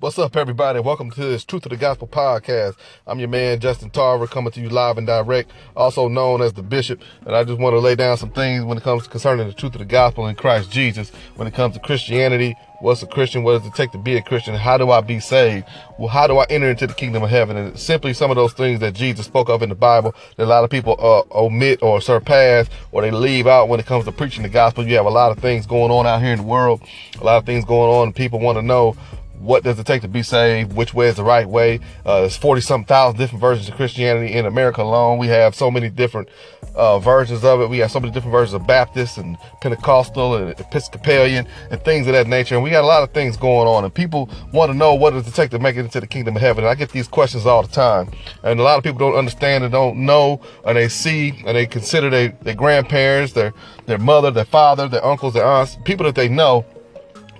What's up, everybody? Welcome to this Truth of the Gospel podcast. I'm your man, Justin Tarver, coming to you live and direct, also known as the Bishop. And I just want to lay down some things when it comes to concerning the truth of the gospel in Christ Jesus. When it comes to Christianity, what's a Christian? What does it take to be a Christian? How do I be saved? Well, how do I enter into the kingdom of heaven? And simply some of those things that Jesus spoke of in the Bible that a lot of people uh, omit or surpass or they leave out when it comes to preaching the gospel. You have a lot of things going on out here in the world, a lot of things going on, and people want to know what does it take to be saved? Which way is the right way? Uh, there's 40 some thousand different versions of Christianity in America alone. We have so many different uh, versions of it. We have so many different versions of Baptist and Pentecostal and Episcopalian and things of that nature. And we got a lot of things going on. And people want to know what does it take to make it into the kingdom of heaven. And I get these questions all the time. And a lot of people don't understand and don't know, and they see and they consider their, their grandparents, their their mother, their father, their uncles, their aunts, people that they know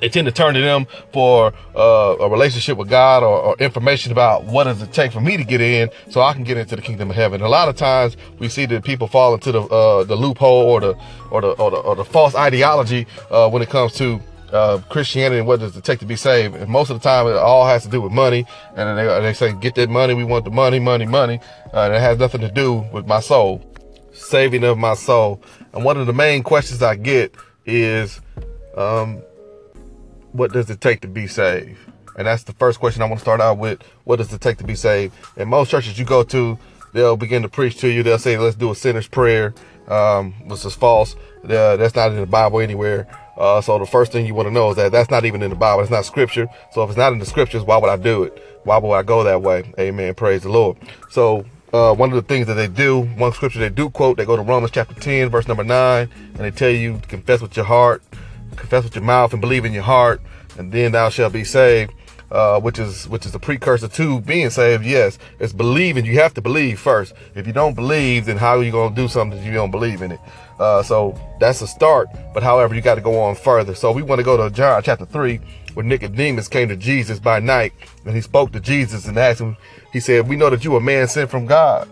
they tend to turn to them for uh, a relationship with God or, or, information about what does it take for me to get in so I can get into the kingdom of heaven. a lot of times we see that people fall into the uh, the loophole or the or the or the, or the false ideology uh, when it comes to uh, Christianity and what does it take to be saved. And most of the time, it all has to do with money. And they, they say, get that money. We want the money, money, money. Uh, and it has nothing to do with my soul, saving of my soul. And one of the main questions I get is, um, what does it take to be saved? And that's the first question I want to start out with. What does it take to be saved? In most churches you go to, they'll begin to preach to you. They'll say, let's do a sinner's prayer, um, which is false. Uh, that's not in the Bible anywhere. Uh, so the first thing you want to know is that that's not even in the Bible. It's not scripture. So if it's not in the scriptures, why would I do it? Why would I go that way? Amen. Praise the Lord. So uh, one of the things that they do, one scripture they do quote, they go to Romans chapter 10, verse number 9, and they tell you confess with your heart confess with your mouth and believe in your heart, and then thou shalt be saved. Uh, which is which is the precursor to being saved. Yes, it's believing. You have to believe first. If you don't believe, then how are you going to do something if you don't believe in it? Uh, so that's a start. But however, you got to go on further. So we want to go to John chapter three, where Nicodemus came to Jesus by night, and he spoke to Jesus and asked him. He said, "We know that you are a man sent from God."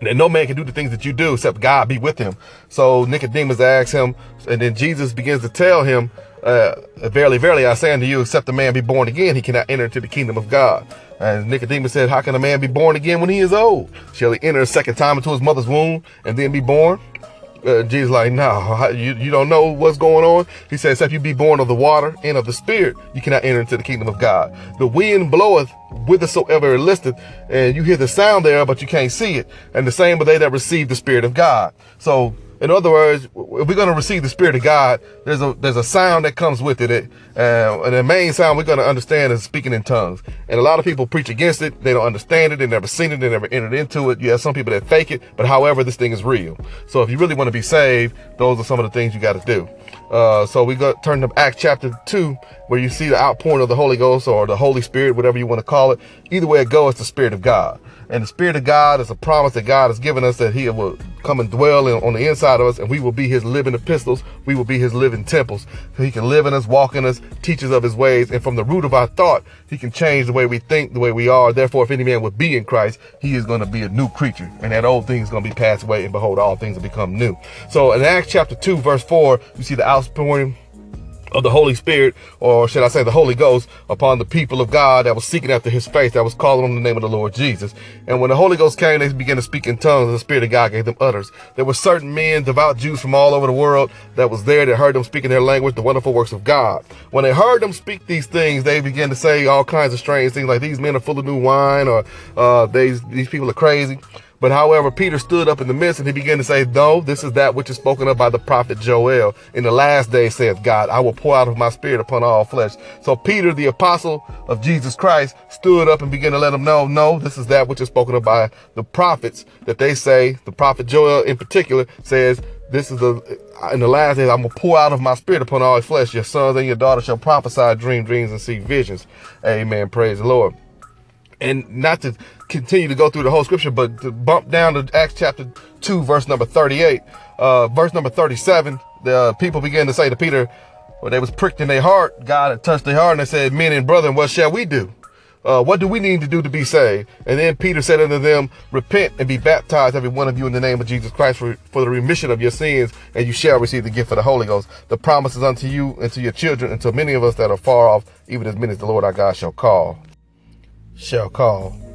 And no man can do the things that you do except God be with him. So Nicodemus asks him, and then Jesus begins to tell him, uh, verily, verily, I say unto you, except a man be born again, he cannot enter into the kingdom of God. And Nicodemus said, how can a man be born again when he is old? Shall he enter a second time into his mother's womb and then be born? Uh, Jesus like, no, you, you don't know what's going on. He says, except you be born of the water and of the spirit, you cannot enter into the kingdom of God. The wind bloweth whithersoever it listeth, and you hear the sound there, but you can't see it. And the same are they that receive the spirit of God. So in other words, if we're going to receive the Spirit of God, there's a there's a sound that comes with it, uh, and the main sound we're going to understand is speaking in tongues. And a lot of people preach against it; they don't understand it, they never seen it, they never entered into it. You have some people that fake it, but however, this thing is real. So if you really want to be saved, those are some of the things you got to do. Uh, so we go turn to Acts chapter two, where you see the outpouring of the Holy Ghost or the Holy Spirit, whatever you want to call it. Either way it goes, it's the Spirit of God. And the Spirit of God is a promise that God has given us that He will come and dwell in, on the inside of us, and we will be His living epistles. We will be His living temples. So He can live in us, walk in us, teach us of His ways, and from the root of our thought, He can change the way we think, the way we are. Therefore, if any man would be in Christ, he is going to be a new creature, and that old thing is going to be passed away, and behold, all things have become new. So in Acts chapter two, verse four, you see the outpouring of the Holy Spirit, or should I say the Holy Ghost, upon the people of God that was seeking after his face, that was calling on the name of the Lord Jesus. And when the Holy Ghost came, they began to speak in tongues, and the Spirit of God gave them utterance. There were certain men, devout Jews from all over the world, that was there that heard them speaking their language, the wonderful works of God. When they heard them speak these things, they began to say all kinds of strange things, like these men are full of new wine, or uh, these, these people are crazy. But however, Peter stood up in the midst and he began to say, No, this is that which is spoken of by the prophet Joel. In the last day, saith God, I will pour out of my spirit upon all flesh. So Peter, the apostle of Jesus Christ, stood up and began to let them know, No, this is that which is spoken of by the prophets that they say, the prophet Joel in particular says, this is the in the last days I'm gonna pour out of my spirit upon all flesh. Your sons and your daughters shall prophesy, dream dreams, and see visions. Amen. Praise the Lord and not to continue to go through the whole scripture, but to bump down to Acts chapter 2, verse number 38, uh, verse number 37, the uh, people began to say to Peter, well, they was pricked in their heart, God had touched their heart, and they said, men and brethren, what shall we do? uh, what do we need to do to be saved? And then Peter said unto them, Repent and be baptized, every one of you, in the name of Jesus Christ for, for the remission of your sins, and you shall receive the gift of the Holy Ghost. The promises unto you and to your children, and to many of us that are far off, even as many as the Lord our God shall call. Shall call.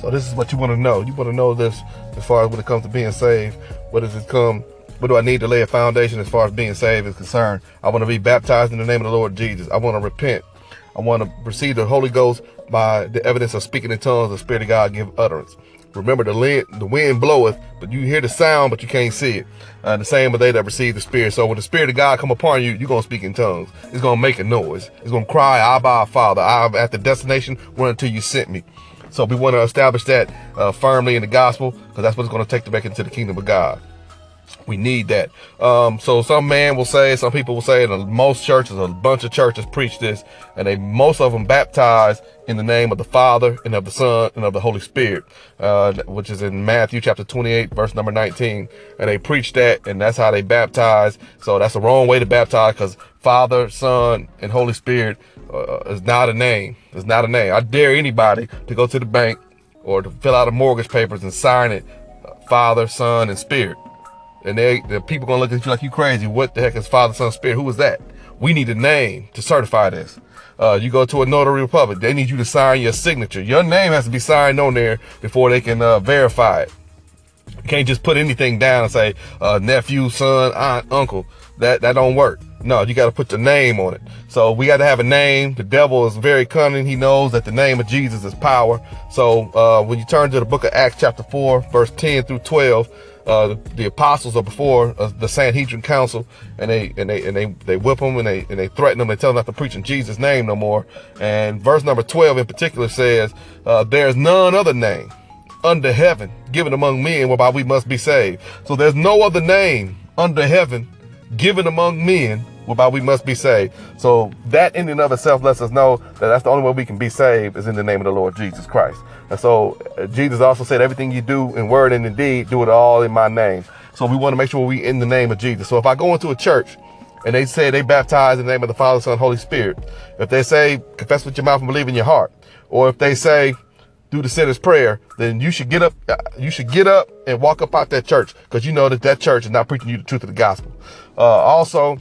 So this is what you want to know. You want to know this as far as when it comes to being saved. What does it come? What do I need to lay a foundation as far as being saved is concerned? I want to be baptized in the name of the Lord Jesus. I want to repent. I want to receive the Holy Ghost by the evidence of speaking in tongues. The Spirit of God give utterance. Remember, the wind, bloweth, but you hear the sound, but you can't see it. Uh, the same are they that receive the Spirit. So when the Spirit of God come upon you, you're going to speak in tongues. It's going to make a noise. It's going to cry, Abba, Father. I'm at the destination, run until you sent me. So we want to establish that uh, firmly in the gospel because that's what it's going to take to make it into the kingdom of God. We need that. Um, so some man will say, some people will say, and most churches, a bunch of churches preach this, and they most of them baptize in the name of the Father and of the Son and of the Holy Spirit, uh, which is in Matthew chapter 28, verse number 19. And they preach that, and that's how they baptize. So that's the wrong way to baptize because Father, Son, and Holy Spirit uh, is not a name. It's not a name. I dare anybody to go to the bank or to fill out a mortgage papers and sign it, uh, Father, Son, and Spirit and they the people gonna look at you like you crazy. What the heck is Father, Son, Spirit? Who is that? We need a name to certify this. Uh, you go to a notary public, they need you to sign your signature. Your name has to be signed on there before they can uh, verify it. Can't just put anything down and say uh, nephew, son, aunt, uncle. That that don't work. No, you got to put the name on it. So we got to have a name. The devil is very cunning. He knows that the name of Jesus is power. So uh, when you turn to the book of Acts chapter 4, verse 10 through 12, uh, the, the, apostles are before uh, the Sanhedrin council, and they and they and they they whip them and they and they threaten them. They tell them not to preach in Jesus' name no more. And verse number twelve in particular says, uh, "There is none other name under heaven given among men whereby we must be saved." So there's no other name under heaven given among men whereby we must be saved. So that in and of itself lets us know that that's the only way we can be saved is in the name of the Lord Jesus Christ. And so uh, Jesus also said, everything you do in word and in deed, do it all in my name. So we want to make sure we in the name of Jesus. So if I go into a church and they say they baptize in the name of the Father, Son, Holy Spirit, if they say confess with your mouth and believe in your heart, or if they say do the sinner's prayer, then you should get up, uh, you should get up and walk up out that church because you know that that church is not preaching you the truth of the gospel. Uh, also,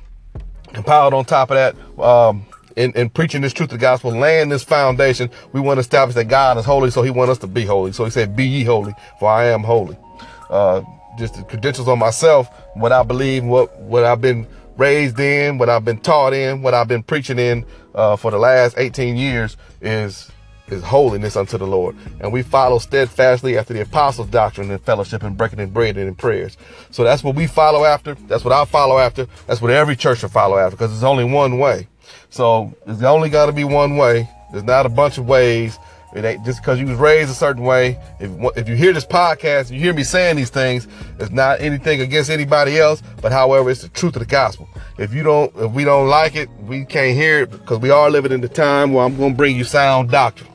compiled on top of that, um, in, in preaching this truth of the gospel, laying this foundation, we want to establish that God is holy, so he wants us to be holy. So he said, be ye holy, for I am holy. Uh, just the credentials on myself, what I believe, what, what I've been raised in, what I've been taught in, what I've been preaching in, uh, for the last 18 years is, is holiness unto the Lord. And we follow steadfastly after the apostles' doctrine and fellowship and breaking and bread and in prayers. So that's what we follow after. That's what I follow after. That's what every church should follow after because there's only one way. So it's only got to be one way. There's not a bunch of ways. It ain't just because you was raised a certain way. If if you hear this podcast, you hear me saying these things, it's not anything against anybody else, but however, it's the truth of the gospel. If you don't, if we don't like it, we can't hear it because we are living in the time where I'm going to bring you sound doctrine.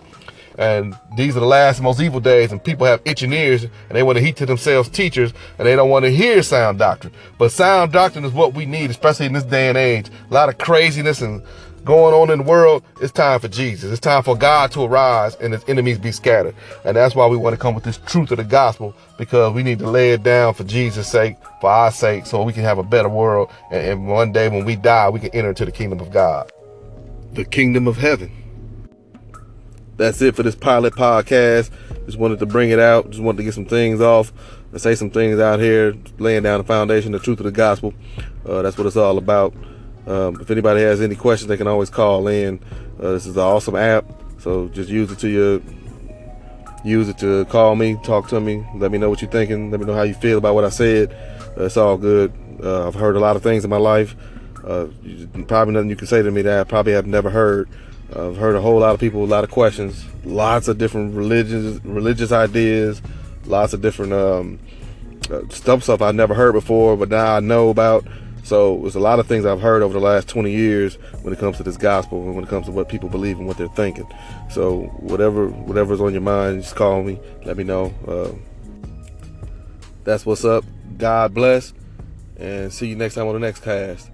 And these are the last most evil days, and people have itching ears, and they want to heat to themselves teachers, and they don't want to hear sound doctrine. But sound doctrine is what we need, especially in this day and age. A lot of craziness and going on in the world, it's time for Jesus. It's time for God to arise and his enemies be scattered. And that's why we want to come with this truth of the gospel because we need to lay it down for Jesus' sake, for our sake, so we can have a better world. And, and one day when we die, we can enter into the kingdom of God, the kingdom of heaven. That's it for this pilot podcast. Just wanted to bring it out. Just wanted to get some things off and say some things out here, laying down the foundation, the truth of the gospel. Uh, that's what it's all about. Um, if anybody has any questions, they can always call in. Uh, this is an awesome app, so just use it to your use it to call me, talk to me, let me know what you're thinking, let me know how you feel about what I said. Uh, it's all good. Uh, I've heard a lot of things in my life. Uh, probably nothing you can say to me that I probably have never heard. I've heard a whole lot of people, a lot of questions, lots of different religious religious ideas, lots of different um, uh, stuff stuff I've never heard before, but now I know about. So it's a lot of things I've heard over the last 20 years when it comes to this gospel and when it comes to what people believe and what they're thinking. So whatever whatever's on your mind, just call me. Let me know. Uh, that's what's up. God bless, and see you next time on the next cast.